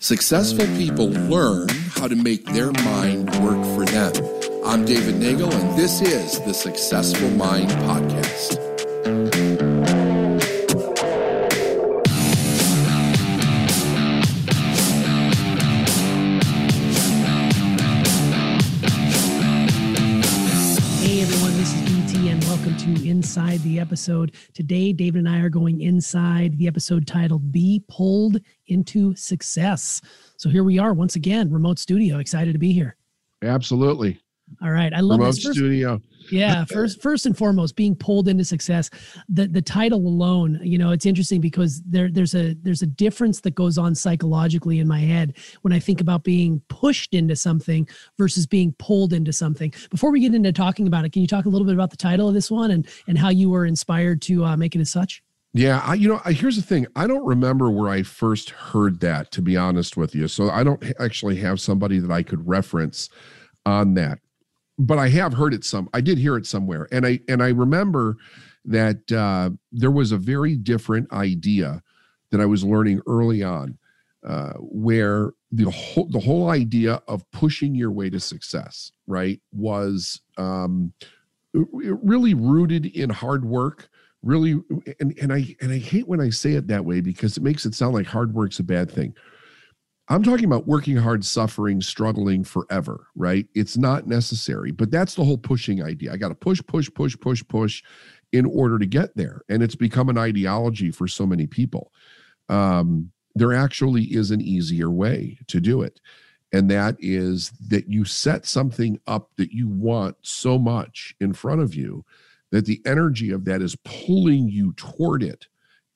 Successful people learn how to make their mind work for them. I'm David Nagel, and this is the Successful Mind Podcast. Inside the Episode. Today, David and I are going inside the episode titled Be Pulled into Success. So here we are once again, remote studio. Excited to be here. Absolutely. All right. I love Remote this. First, studio. yeah first first and foremost being pulled into success the the title alone you know it's interesting because there there's a there's a difference that goes on psychologically in my head when i think about being pushed into something versus being pulled into something before we get into talking about it can you talk a little bit about the title of this one and and how you were inspired to uh, make it as such Yeah, I, you know, I, here's the thing. I don't remember where I first heard that, to be honest with you. So I don't actually have somebody that I could reference on that. But I have heard it some. I did hear it somewhere, and I and I remember that uh, there was a very different idea that I was learning early on, uh, where the whole the whole idea of pushing your way to success, right, was um, really rooted in hard work really and, and i and i hate when i say it that way because it makes it sound like hard work's a bad thing i'm talking about working hard suffering struggling forever right? It's not necessary but that's the whole pushing idea. I got to push push push push push in order to get there and it's become an ideology for so many people. Um, there actually is an easier way to do it and that is that you set something up that you want so much in front of you that the energy of that is pulling you toward it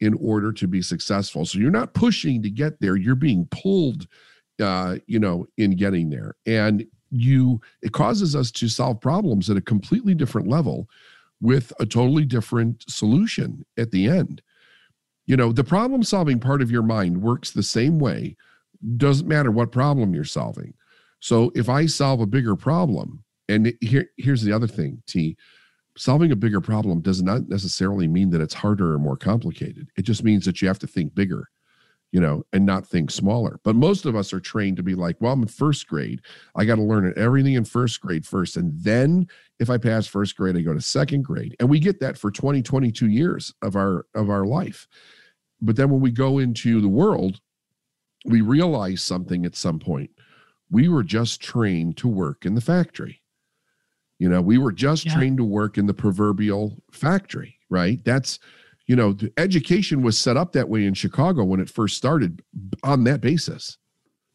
in order to be successful. So you're not pushing to get there, you're being pulled uh, you know, in getting there. And you it causes us to solve problems at a completely different level with a totally different solution at the end. You know, the problem solving part of your mind works the same way, doesn't matter what problem you're solving. So if I solve a bigger problem, and here, here's the other thing, T, solving a bigger problem does not necessarily mean that it's harder or more complicated. It just means that you have to think bigger, you know, and not think smaller. But most of us are trained to be like, well, I'm in first grade. I got to learn everything in first grade first. And then if I pass first grade, I go to second grade. And we get that for 20, 22 years of our of our life. But then when we go into the world, we realize something at some point. We were just trained to work in the factory you know, we were just Yeah. trained to work in the proverbial factory, right? That's, you know, the education was set up that way in Chicago when it first started on that basis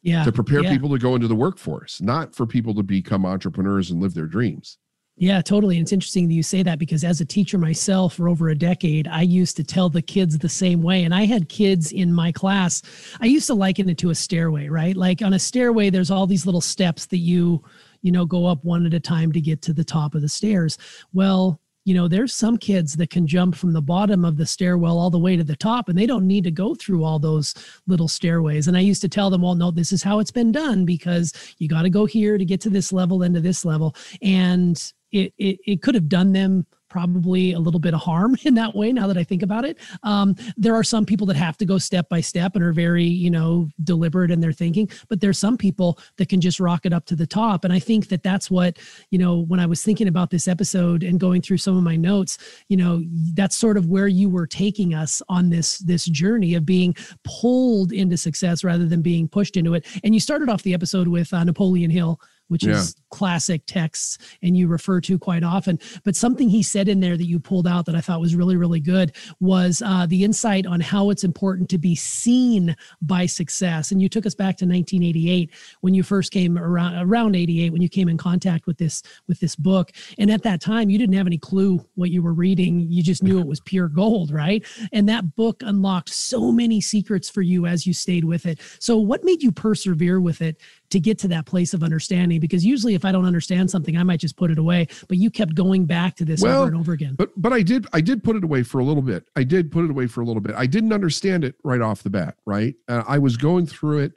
yeah to prepare yeah. people to go into the workforce, not for people to become entrepreneurs and live their dreams. Yeah, totally. And it's interesting that you say that because as a teacher myself for over a decade, I used to tell the kids the same way. And I had kids in my class. I used to liken it to a stairway, right? Like on a stairway, there's all these little steps that you, you know, go up one at a time to get to the top of the stairs. Well, you know, there's some kids that can jump from the bottom of the stairwell all the way to the top, and they don't need to go through all those little stairways. And I used to tell them, well, no, this is how it's been done because you got to go here to get to this level and to this level. And it, it, it could have done them probably a little bit of harm in that way now that i think about it. Um, there are some people that have to go step by step and are very you know deliberate in their thinking but there's some people that can just rock it up to the top. And i think that that's what you know when i was thinking about this episode and going through some of my notes you know that's sort of where you were taking us on this this journey of being pulled into success rather than being pushed into it. And you started off the episode with uh, napoleon hill which Yeah. is classic texts and you refer to quite often. But something he said in there that you pulled out that I thought was really, really good was uh, the insight on how it's important to be seen by success. And you took us back to 1988 when you first came around around 88 when you came in contact with this with this book. And at that time, you didn't have any clue what you were reading. You just knew it was pure gold, right? And that book unlocked so many secrets for you as you stayed with it. So, what made you persevere with it to get to that place of understanding? Because usually, if I don't understand something, I might just put it away. But you kept going back to this Well, over and over again. But but I did I did put it away for a little bit. I did put it away for a little bit. I didn't understand it right off the bat, right? Uh, I was going through it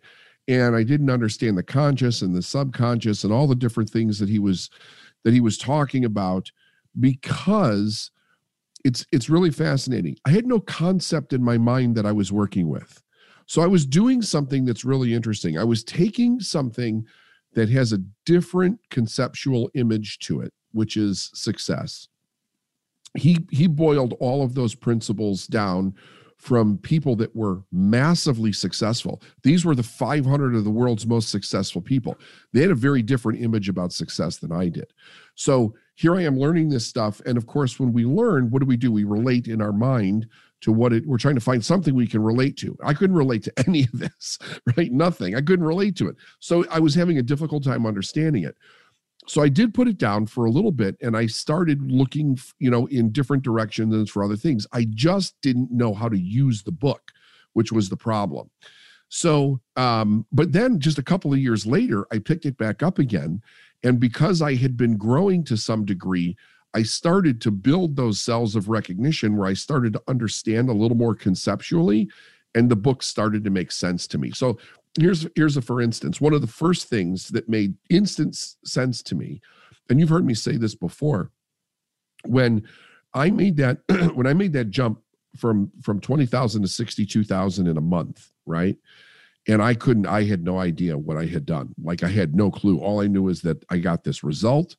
and I didn't understand the conscious and the subconscious and all the different things that he was that he was talking about because it's it's really fascinating. I had no concept in my mind that I was working with. So I was doing something that's really interesting. I was taking something that has a different conceptual image to it, which is success. He he boiled all of those principles down from people that were massively successful. These were the 500 of the world's most successful people. They had a very different image about success than I did. So here I am learning this stuff. And of course, when we learn, what do we do? We relate in our mind to what it, we're trying to find something we can relate to. I couldn't relate to any of this, right? Nothing. I couldn't relate to it. So I was having a difficult time understanding it so I did put it down for a little bit and I started looking, you know, in different directions for other things. I just didn't know how to use the book, which was the problem. So, um, but then just a couple of years later, I picked it back up again. And because I had been growing to some degree, I started to build those cells of recognition where I started to understand a little more conceptually, and the book started to make sense to me. So here's here's a for instance one of the first things that made instant sense to me and you've heard me say this before when i made that when i made that jump from from 20,000 to 62,000 in a month right? And i couldn't i had no idea what i had done. Like i had no clue. All i knew is that i got this result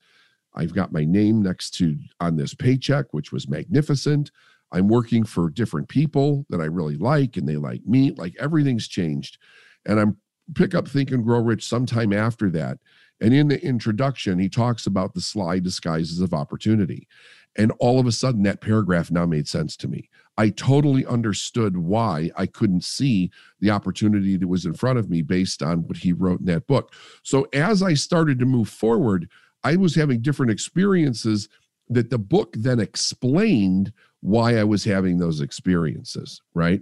i've got my name next to on this paycheck which was magnificent i'm working for different people that i really like and they like me like everything's changed and I'm pick up Think and Grow Rich sometime after that. And in the introduction, he talks about the sly disguises of opportunity. And all of a sudden, that paragraph now made sense to me. I totally understood why I couldn't see the opportunity that was in front of me based on what he wrote in that book. So, as I started to move forward, I was having different experiences that the book then explained why I was having those experiences, right?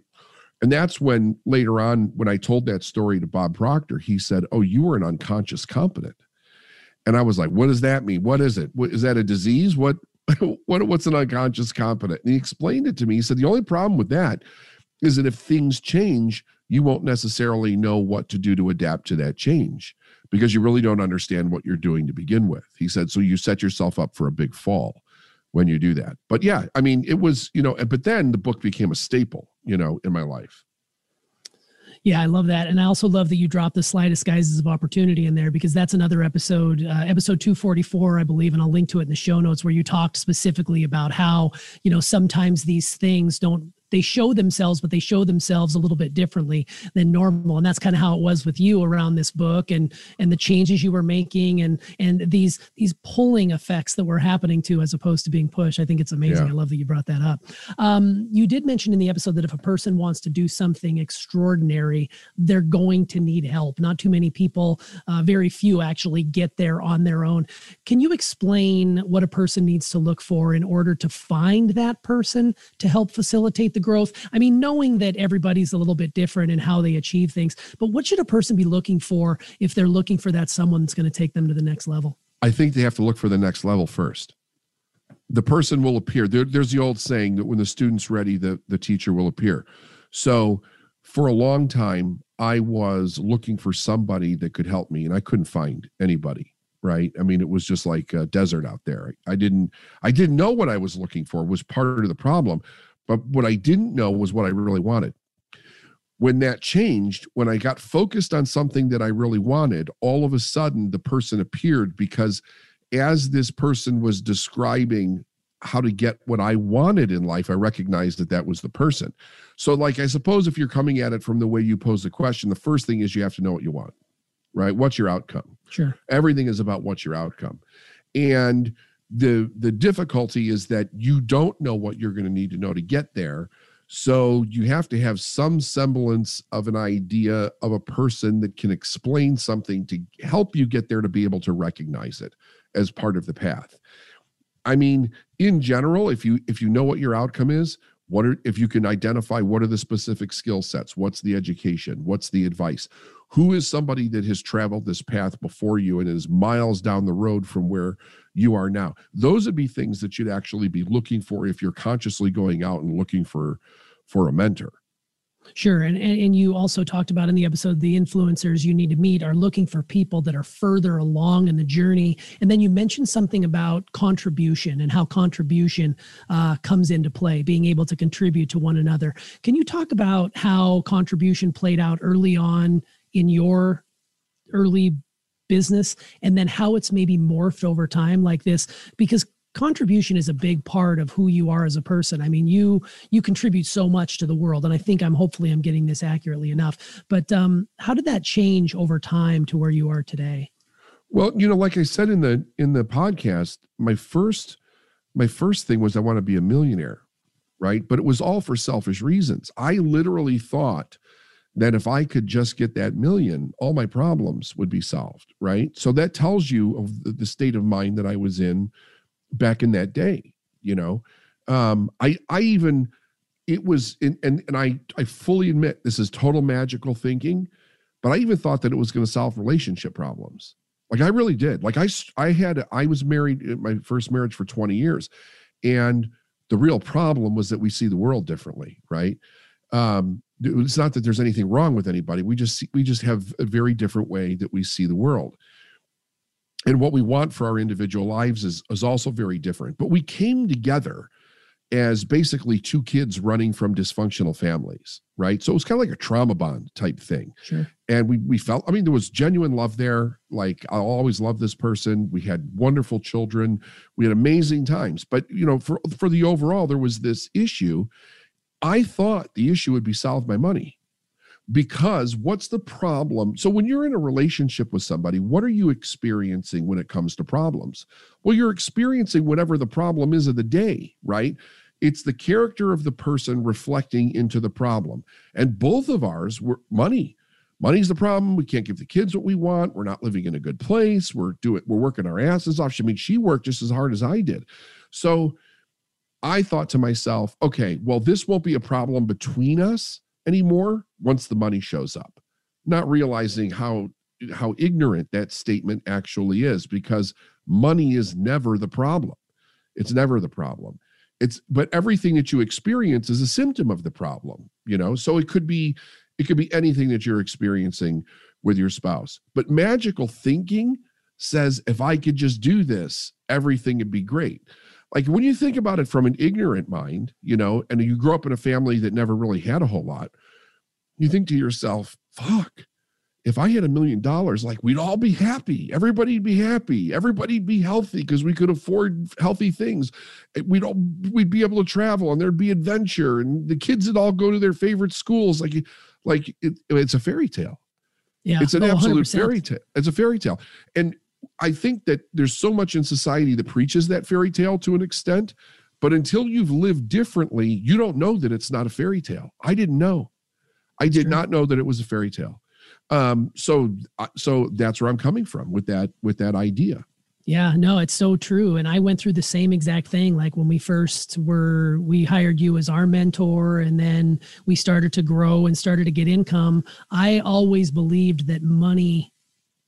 And that's when later on, when I told that story to Bob Proctor, he said, Oh, you were an unconscious competent. And I was like, What does that mean? What is it? What, is that a disease? What, what what's an unconscious competent? And he explained it to me. He said, The only problem with that is that if things change, you won't necessarily know what to do to adapt to that change because you really don't understand what you're doing to begin with. He said, So you set yourself up for a big fall when you do that. But yeah, I mean, it was, you know, but then the book became a staple you know, in my life. Yeah, I love that. And I also love that you dropped the sly disguises of opportunity in there because that's another episode, uh, episode 244, I believe, and I'll link to it in the show notes where you talked specifically about how, you know, sometimes these things don't they show themselves, but they show themselves a little bit differently than normal. And that's kind of how it was with you around this book and and the changes you were making and and these these pulling effects that were happening to as opposed to being pushed. I think it's amazing. Yeah. I love that you brought that up. Um, you did mention in the episode that if a person wants to do something extraordinary, they're going to need help. Not too many people, uh, very few actually get there on their own. Can you explain what a person needs to look for in order to find that person to help facilitate the the growth? I mean, knowing that everybody's a little bit different in how they achieve things, but what should a person be looking for if they're looking for that someone that's going to take them to the next level? I think they have to look for the next level first. The person will appear. There, there's the old saying that when the student's ready, the, the teacher will appear. So for a long time, I was looking for somebody that could help me, and I couldn't find anybody right i mean it was just like a desert out there i didn't i didn't know what i was looking for was part of the problem but what I didn't know was what I really wanted. When that changed, when I got focused on something that I really wanted, all of a sudden the person appeared because as this person was describing how to get what I wanted in life, I recognized that that was the person. So, like, I suppose if you're coming at it from the way you pose the question, the first thing is you have to know what you want, right? What's your outcome? Sure. Everything is about what's your outcome. And the the difficulty is that you don't know what you're going to need to know to get there. So you have to have some semblance of an idea of a person that can explain something to help you get there to be able to recognize it as part of the path. I mean in general if you if you know what your outcome is what are if you can identify what are the specific skill sets what's the education what's the advice? Who is somebody that has traveled this path before you and is miles down the road from where you are now? Those would be things that you'd actually be looking for if you're consciously going out and looking for for a mentor Sure. And, and you also talked about in the episode the influencers you need to meet are looking for people that are further along in the journey. And then you mentioned something about contribution and how contribution uh, comes into play, being able to contribute to one another. Can you talk about how contribution played out early on in your early business and then how it's maybe morphed over time like this? Because contribution is a big part of who you are as a person. I mean you you contribute so much to the world and i think i'm hopefully i'm getting this accurately enough but um how did that change over time to where you are today? Well you know like i said in the in the podcast my first my first thing was i want to be a millionaire right? But it was all for selfish reasons. I literally thought that if i could just get that million all my problems would be solved right? So that tells you of the, state of mind that i was in back in that day you know? Um i i even it was in, and and i i fully admit this is total magical thinking but i even thought that it was going to solve relationship problems. Like i really did. Like i i had i was married in my first marriage for 20 years and the real problem was that we see the world differently right? Um it's not that there's anything wrong with anybody. We just see, we just have a very different way that we see the world and what we want for our individual lives is, is also very different. But we came together as basically two kids running from dysfunctional families, right? So it was kind of like a trauma bond type thing. Sure. And we we felt, I mean, there was genuine love there. Like I'll always love this person. We had wonderful children. We had amazing times. But you know, for for the overall, there was this issue. I thought the issue would be solved by money because what's the problem? So, when you're in a relationship with somebody, what are you experiencing when it comes to problems? Well, you're experiencing whatever the problem is of the day, right? It's the character of the person reflecting into the problem. And both of ours were money. Money's the problem. We can't give the kids what we want. We're not living in a good place. We're doing we're working our asses off. I mean, she worked just as hard as I did. So I thought to myself, okay, well, this won't be a problem between us anymore once the money shows up. Not realizing how how ignorant that statement actually is because money is never the problem. It's never the problem. It's but everything that you experience is a symptom of the problem you know? So it could be it could be anything that you're experiencing with your spouse. But magical thinking says if i could just do this everything would be great like when you think about it from an ignorant mind, you know, and you grow up in a family that never really had a whole lot, you think to yourself, fuck, if I had a million dollars, like we'd all be happy. Everybody'd be happy. Everybody'd be healthy because we could afford healthy things. Eh, we'd all we'd be able to travel and there'd be adventure and the kids would all go to their favorite schools. Like, like it, it's a fairy tale. Yeah, it's an oh, absolute 100%. fairy tale. It's a fairy tale. And I think that there's so much in society that preaches that fairy tale to an extent, but until you've lived differently, you don't know that it's not a fairy tale. I didn't know. I did True. not know that it was a fairy tale. Um, so, uh, so that's where I'm coming from with that with that idea. Yeah, no, it's so true. And I went through the same exact thing. Like when we first were, we hired you as our mentor, and then we started to grow and started to get income. I always believed that money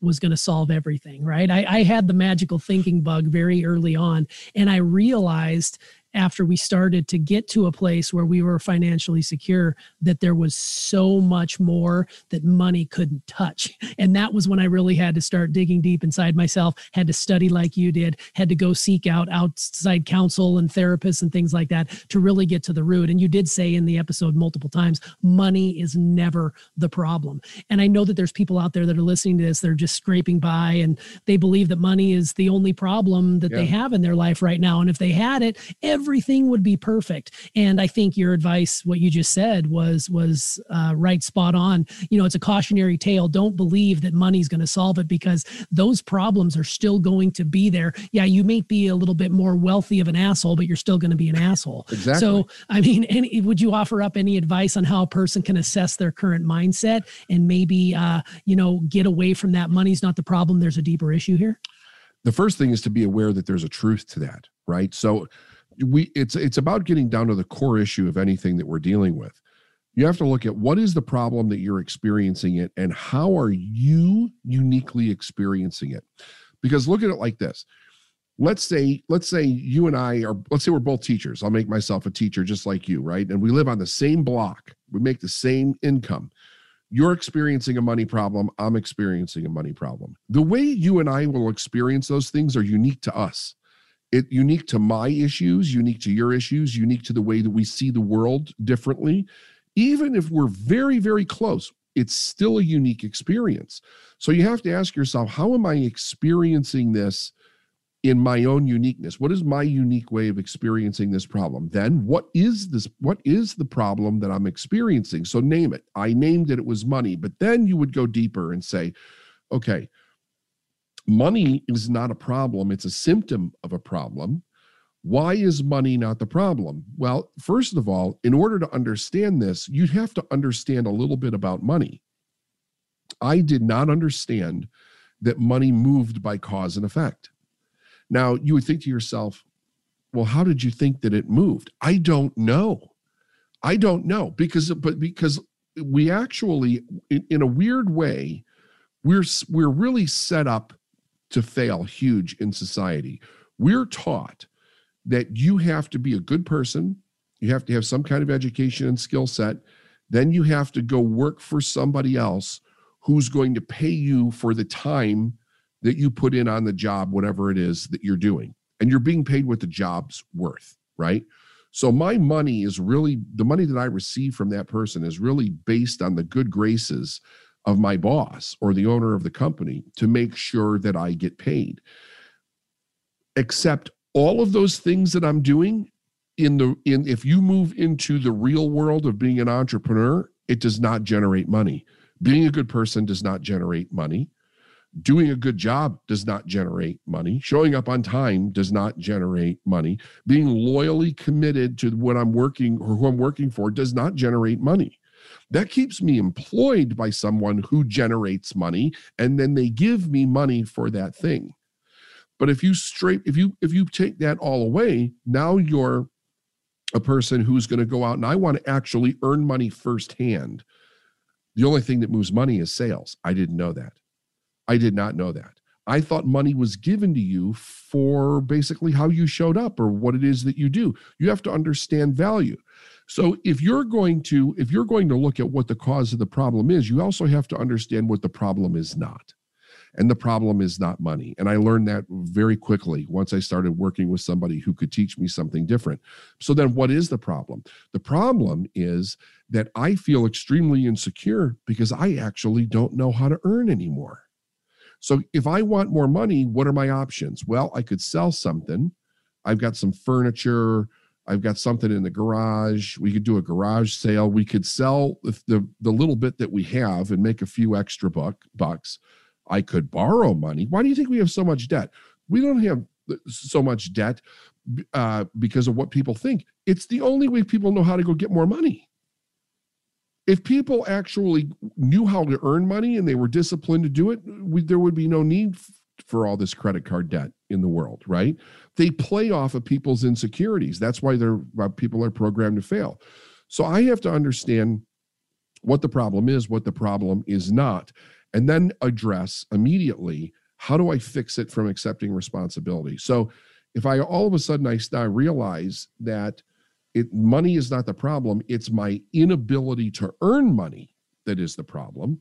was going to solve everything, right? I, I had the magical thinking bug very early on, and I realized after we started to get to a place where we were financially secure that there was so much more that money couldn't touch. And that was when i really had to start digging deep inside myself had to study like you did had to go seek out outside counsel and therapists and things like that to really get to the root. And you did say in the episode multiple times money is never the problem. And i know that there's people out there that are listening to this they're just scraping by and they believe that money is the only problem that yeah. they have in their life right now. And if they had it everything would be perfect. And I think your advice, what you just said, was was uh, right, spot on. You know, it's a cautionary tale. Don't believe that money's going to solve it because those problems are still going to be there. Yeah, you may be a little bit more wealthy of an asshole, but you're still going to be an asshole. Exactly. So, I mean, any, would you offer up any advice on how a person can assess their current mindset and maybe, uh, you know, get away from that? Money's not the problem. There's a deeper issue here. The first thing is to be aware that there's a truth to that, right? So we it's it's about getting down to the core issue of anything that we're dealing with you have to look at what is the problem that you're experiencing it and how are you uniquely experiencing it because look at it like this let's say let's say you and i are let's say we're both teachers i'll make myself a teacher just like you right and we live on the same block We make the same income. You're experiencing a money problem. I'm experiencing a money problem. The way you and I will experience those things are unique to us. It unique to my issues, unique to your issues, unique to the way that we see the world differently. Even if we're very, very close, it's still a unique experience. So you have to ask yourself, how am I experiencing this in my own uniqueness? What is my unique way of experiencing this problem? Then what is this what is the problem that I'm experiencing? So name it. I named it it was money, but then you would go deeper and say, okay, money is not a problem, it's a symptom of a problem. Why is money not the problem? Well, first of all, in order to understand this, you'd have to understand a little bit about money. I did not understand that money moved by cause and effect. Now, you would think to yourself, well, how did you think that it moved? I don't know. I don't know because but because we actually in, in a weird way we're we're really set up to fail huge in society. We're taught that you have to be a good person, you have to have some kind of education and skill set, then you have to go work for somebody else who's going to pay you for the time that you put in on the job, whatever it is that you're doing. And you're being paid what the job's worth, right? So my money is really the money that I receive from that person is really based on the good graces of my boss or the owner of the company to make sure that I get paid. Except all of those things that I'm doing in the in if you move into the real world of being an entrepreneur, it does not generate money. Being a good person does not generate money. Doing a good job does not generate money. Showing up on time does not generate money. Being loyally committed to what I'm working or who I'm working for does not generate money. That keeps me employed by someone who generates money and then they give me money for that thing. But if you straight if you if you take that all away, now you're a person who's going to go out and I want to actually earn money firsthand. The only thing that moves money is sales. I didn't know that. I did not know that. I thought money was given to you for basically how you showed up or what it is that you do. You have to understand value. So if you're going to if you're going to look at what the cause of the problem is, you also have to understand what the problem is not. And the problem is not money. And I learned that very quickly once I started working with somebody who could teach me something different. So then what is the problem? The problem is that I feel extremely insecure because I actually don't know how to earn anymore. So if I want more money, what are my options? Well, I could sell something. I've got some furniture. I've got something in the garage. We could do a garage sale. We could sell the, the, little bit that we have and make a few extra buck bucks. I could borrow money. Why do you think we have so much debt? We don't have so much debt uh, because of what people think. It's the only way people know how to go get more money. If people actually knew how to earn money and they were disciplined to do it, we, there would be no need for all this credit card debt in the world, right? They play off of people's insecurities. That's why they're why people are programmed to fail. So I have to understand what the problem is, what the problem is not, and then address immediately how do I fix it from accepting responsibility. So if I all of a sudden I, I realize that it money is not the problem, it's my inability to earn money that is the problem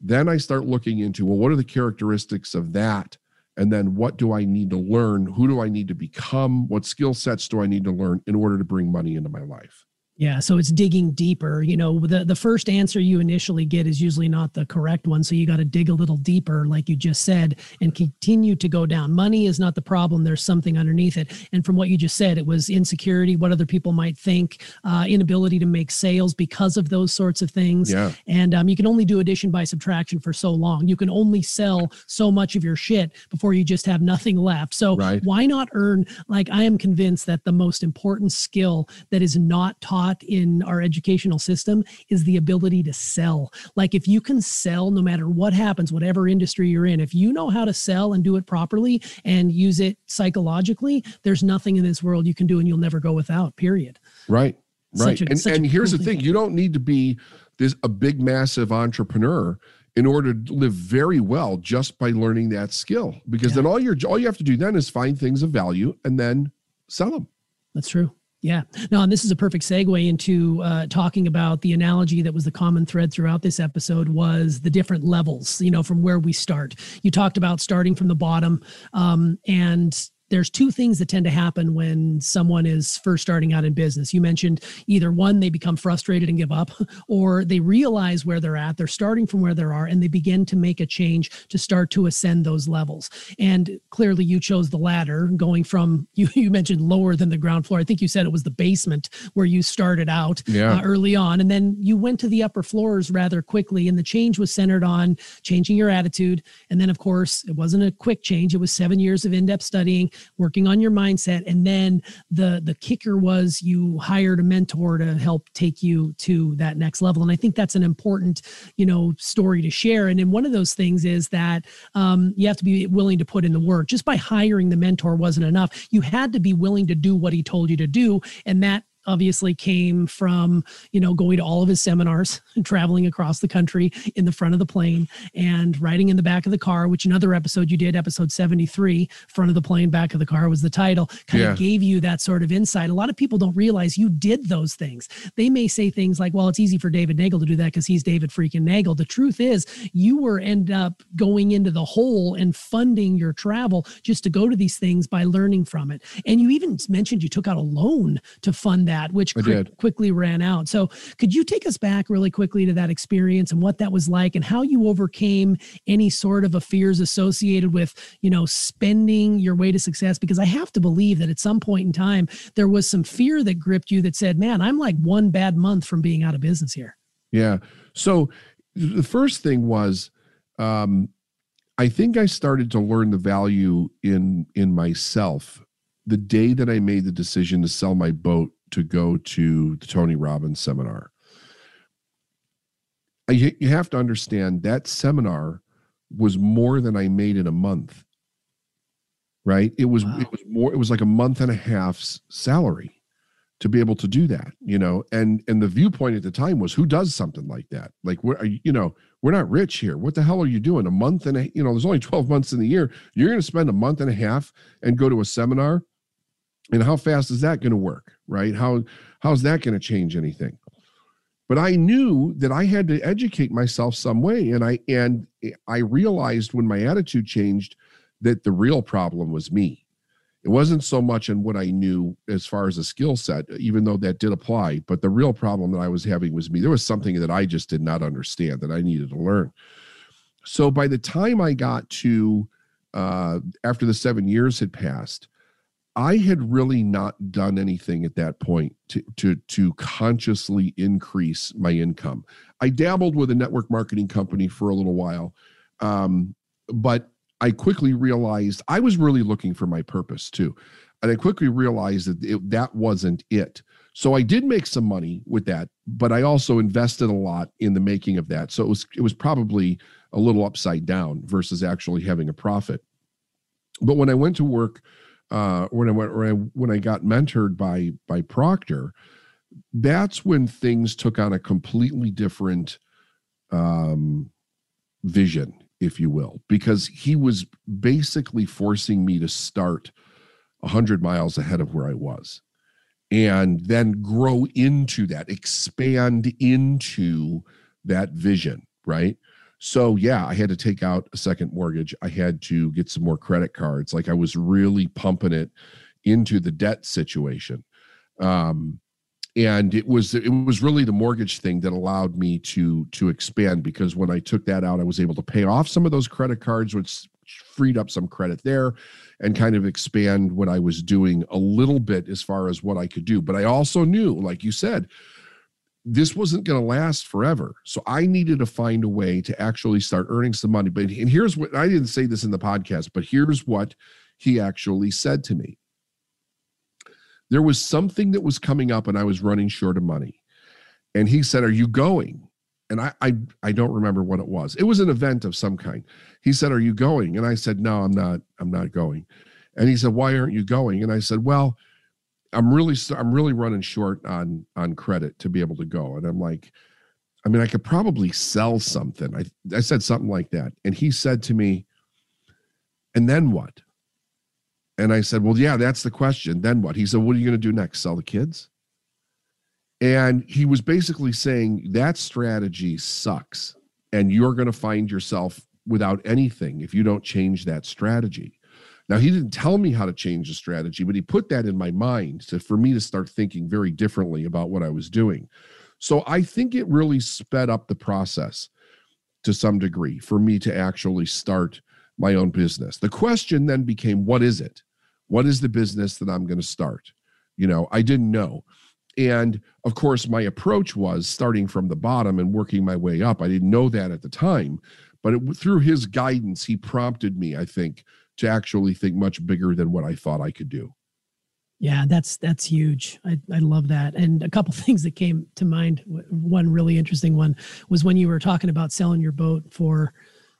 then I start looking into, well, what are the characteristics of that? And then what do I need to learn? Who do I need to become? What skill sets do I need to learn in order to bring money into my life? Yeah, so it's digging deeper. You know, the the first answer you initially get is usually not the correct one, so you got to dig a little deeper like you just said and continue to go down. Money is not the problem, there's something underneath it. And from what you just said, it was insecurity, what other people might think, uh, inability to make sales because of those sorts of things. Yeah. And um, you can only do addition by subtraction for so long. You can only sell so much of your shit before you just have nothing left. So right. why not earn like I am convinced that the most important skill that is not taught taught in our educational system is the ability to sell. Like if you can sell no matter what happens, whatever industry you're in, if you know how to sell and do it properly and use it psychologically, there's nothing in this world you can do and you'll never go without, period. Right. Right. A, and and here's cool the thing, thing, you don't need to be this a big massive entrepreneur in order to live very well just by learning that skill because yeah. then all your all you have to do then is find things of value and then sell them that's true Yeah. No, and this is a perfect segue into uh, talking about the analogy that was the common thread throughout this episode was the different levels, you know, from where we start. You talked about starting from the bottom um, and there's two things that tend to happen when someone is first starting out in business. You mentioned either one, they become frustrated and give up, or they realize where they're at, they're starting from where they are, and they begin to make a change to start to ascend those levels. And clearly, you chose the latter, going from you, you mentioned lower than the ground floor. I think you said it was the basement where you started out yeah. uh, early on, and then you went to the upper floors rather quickly. And the change was centered on changing your attitude. And then, of course, it wasn't a quick change, it was seven years of in depth studying working on your mindset. And then the the kicker was you hired a mentor to help take you to that next level. And i think that's an important you know story to share. And then one of those things is that um, you have to be willing to put in the work. Just by hiring the mentor wasn't enough. You had to be willing to do what he told you to do. And that obviously came from you know going to all of his seminars and traveling across the country in the front of the plane and riding in the back of the car which another episode you did episode 73 front of the plane back of the car was the title kind yeah. of gave you that sort of insight. A lot of people don't realize you did those things. They may say things like well it's easy for david nagel to do that because he's david freaking nagel. The truth is you were end up going into the hole and funding your travel just to go to these things by learning from it. And you even mentioned you took out a loan to fund that, which quickly ran out. So, could you take us back really quickly to that experience and what that was like, and how you overcame any sort of a fears associated with, you know, spending your way to success? Because I have to believe that at some point in time there was some fear that gripped you that said, "Man, I'm like one bad month from being out of business here." Yeah. So the first thing was. Um, I think I started to learn the value in in myself the day that I made the decision to sell my boat to go to the Tony Robbins seminar. I, you have to understand that seminar was more than I made in a month. Right? It was wow. it was more it was like a month and a half's salary to be able to do that, you know. And and the viewpoint at the time was who does something like that? Like where are you, you know, we're not rich here. What the hell are you doing? A month and a you know, there's only 12 months in the year. You're going to spend a month and a half and go to a seminar and how fast is that going to work right? How how's that going to change anything? But i knew that i had to educate myself some way and i and i realized when my attitude changed that the real problem was me. It wasn't so much in what i knew as far as a skill set even though that did apply but the real problem that i was having was me. There was something that i just did not understand that i needed to learn. So by the time i got to uh, after the seven years had passed I had really not done anything at that point to, to, to consciously increase my income. I dabbled with a network marketing company for a little while, um, but I quickly realized I was really looking for my purpose too. And I quickly realized that it, that wasn't it. So I did make some money with that, but I also invested a lot in the making of that. So it was it was probably a little upside down versus actually having a profit. But when I went to work uh, when I went when I, when I got mentored by by Proctor, that's when things took on a completely different um, vision, if you will, because he was basically forcing me to start hundred miles ahead of where I was, and then grow into that, expand into that vision, right? So yeah, I had to take out a second mortgage. I had to get some more credit cards. Like I was really pumping it into the debt situation. Um, and it was it was really the mortgage thing that allowed me to to expand because when I took that out, I was able to pay off some of those credit cards, which freed up some credit there and kind of expand what I was doing a little bit as far as what I could do. But I also knew, like you said, this wasn't going to last forever. So I needed to find a way to actually start earning some money. But and here's what I didn't say this in the podcast, but here's what he actually said to me. There was something that was coming up and I was running short of money. And he said, Are you going? And I, I I don't remember what it was. It was an event of some kind. He said, Are you going? And I said, No, I'm not, I'm not going. And he said, Why aren't you going? And I said, Well, I'm really I'm really running short on on credit to be able to go. And I'm like, I mean, I could probably sell something. I I said something like that. And he said to me, and then what? And I said, Well, yeah, that's the question. Then what? He said, What are you going to do next? Sell the kids? And he was basically saying that strategy sucks. And you're going to find yourself without anything if you don't change that strategy. Now, he didn't tell me how to change the strategy, but he put that in my mind to, for me to start thinking very differently about what I was doing. So I think it really sped up the process to some degree for me to actually start my own business. The question then became what is it? What is the business that I'm going to start? You know, I didn't know. And of course, my approach was starting from the bottom and working my way up. I didn't know that at the time, but it, through his guidance, he prompted me, I think, to actually think much bigger than what I thought I could do. Yeah, that's that's huge. I, I love that. And a couple things that came to mind. One really interesting one was when you were talking about selling your boat for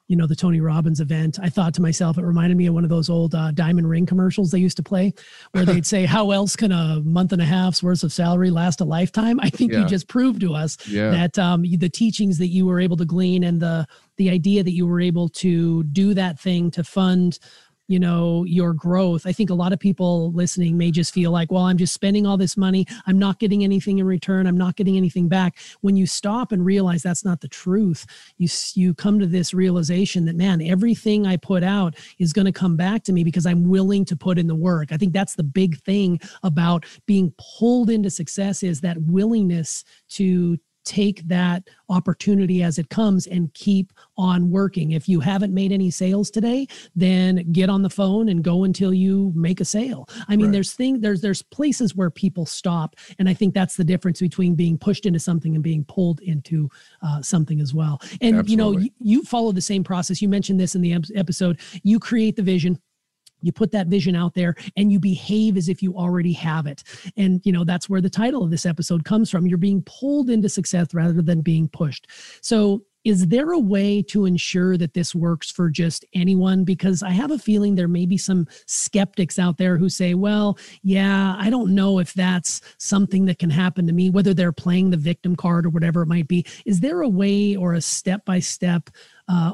you know the Tony Robbins event, I thought to myself, it reminded me of one of those old uh, diamond ring commercials they used to play, where they'd say, "How else can a month and a half's worth of salary last a lifetime?" I think yeah. you just proved to us yeah. that um, the teachings that you were able to glean and the the idea that you were able to do that thing to fund you know your growth i think a lot of people listening may just feel like well i'm just spending all this money. I'm not getting anything in return. I'm not getting anything back. When you stop and realize that's not the truth you you come to this realization that man everything i put out is going to come back to me because i'm willing to put in the work. I think that's the big thing about being pulled into success is that willingness to take that opportunity as it comes and keep on working. If you haven't made any sales today, then get on the phone and go until you make a sale. I mean, right. there's thing there's there's places where people stop, and I think that's the difference between being pushed into something and being pulled into uh, something as well. And Absolutely. you know, you, you follow the same process. You mentioned this in the episode. You create the vision you put that vision out there and you behave as if you already have it. And you know that's where the title of this episode comes from. You're being pulled into success rather than being pushed. So is there a way to ensure that this works for just anyone? Because i have a feeling there may be some skeptics out there who say well yeah i don't know if that's something that can happen to me whether they're playing the victim card or whatever it might be. Is there a way or a step by step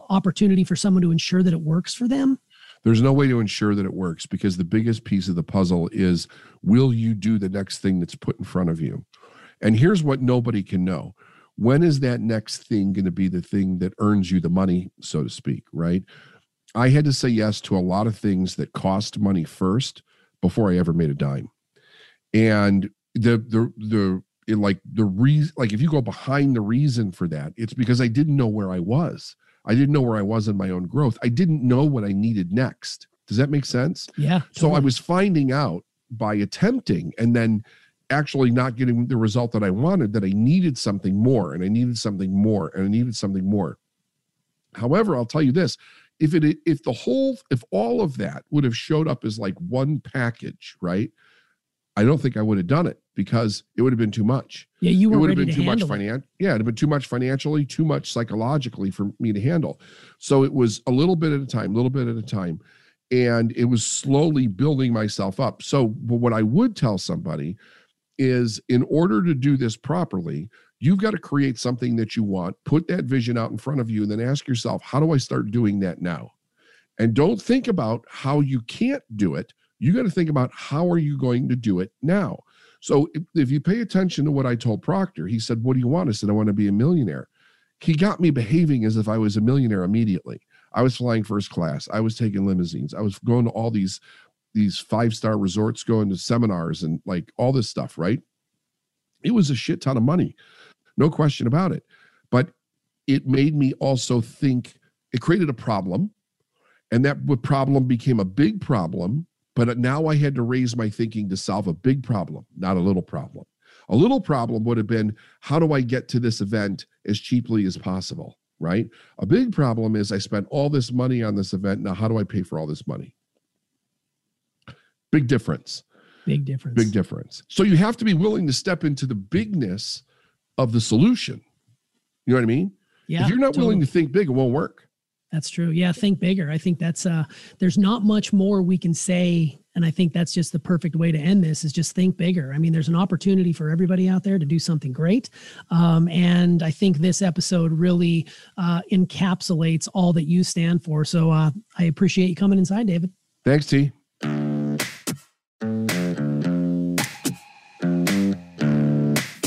opportunity for someone to ensure that it works for them there's no way to ensure that it works because the biggest piece of the puzzle is will you do the next thing that's put in front of you? And here's what nobody can know. When is that next thing going to be the thing that earns you the money, so to speak, right? I had to say yes to a lot of things that cost money first before I ever made a dime. And the the the it, like the reason like if you go behind the reason for that, it's because I didn't know where I was. I didn't know where I was in my own growth. I didn't know what I needed next. Does that make sense? Yeah. Totally. So I was finding out by attempting and then actually not getting the result that I wanted that I needed something more and I needed something more and I needed something more. However, I'll tell you this, if it if the whole if all of that would have showed up as like one package, right? I don't think I would have done it because it would have been too much. Yeah, you were it would have been too much finan- Yeah, it'd been too much financially, too much psychologically for me to handle. So it was a little bit at a time, a little bit at a time. And it was slowly building myself up. So but what I would tell somebody is in order to do this properly, you've got to create something that you want, put that vision out in front of you, and then ask yourself, how do I start doing that now? And don't think about how you can't do it you got to think about how are you going to do it now? So if, if, you pay attention to what i told proctor he said what do you want? I said i want to be a millionaire. He got me behaving as if i was a millionaire immediately. I was flying first class. I was taking limousines. I was going to all these these five star resorts going to seminars and like all this stuff right? It was a shit ton of money no question about it. But it made me also think it created a problem and that problem became a big problem but now I had to raise my thinking to solve a big problem, not a little problem. A little problem would have been how do I get to this event as cheaply as possible, right? A big problem is I spent all this money on this event. Now, how do I pay for all this money? Big difference. Big difference. Big difference. So you have to be willing to step into the bigness of the solution. You know what I mean? Yeah. If you're not totally. willing to think big, it won't work. That's true. Yeah, think bigger. I think that's uh there's not much more we can say and I think that's just the perfect way to end this is just think bigger. I mean, there's an opportunity for everybody out there to do something great. Um, and I think this episode really uh, encapsulates all that you stand for. So uh, I appreciate you coming inside, David. Thanks, T.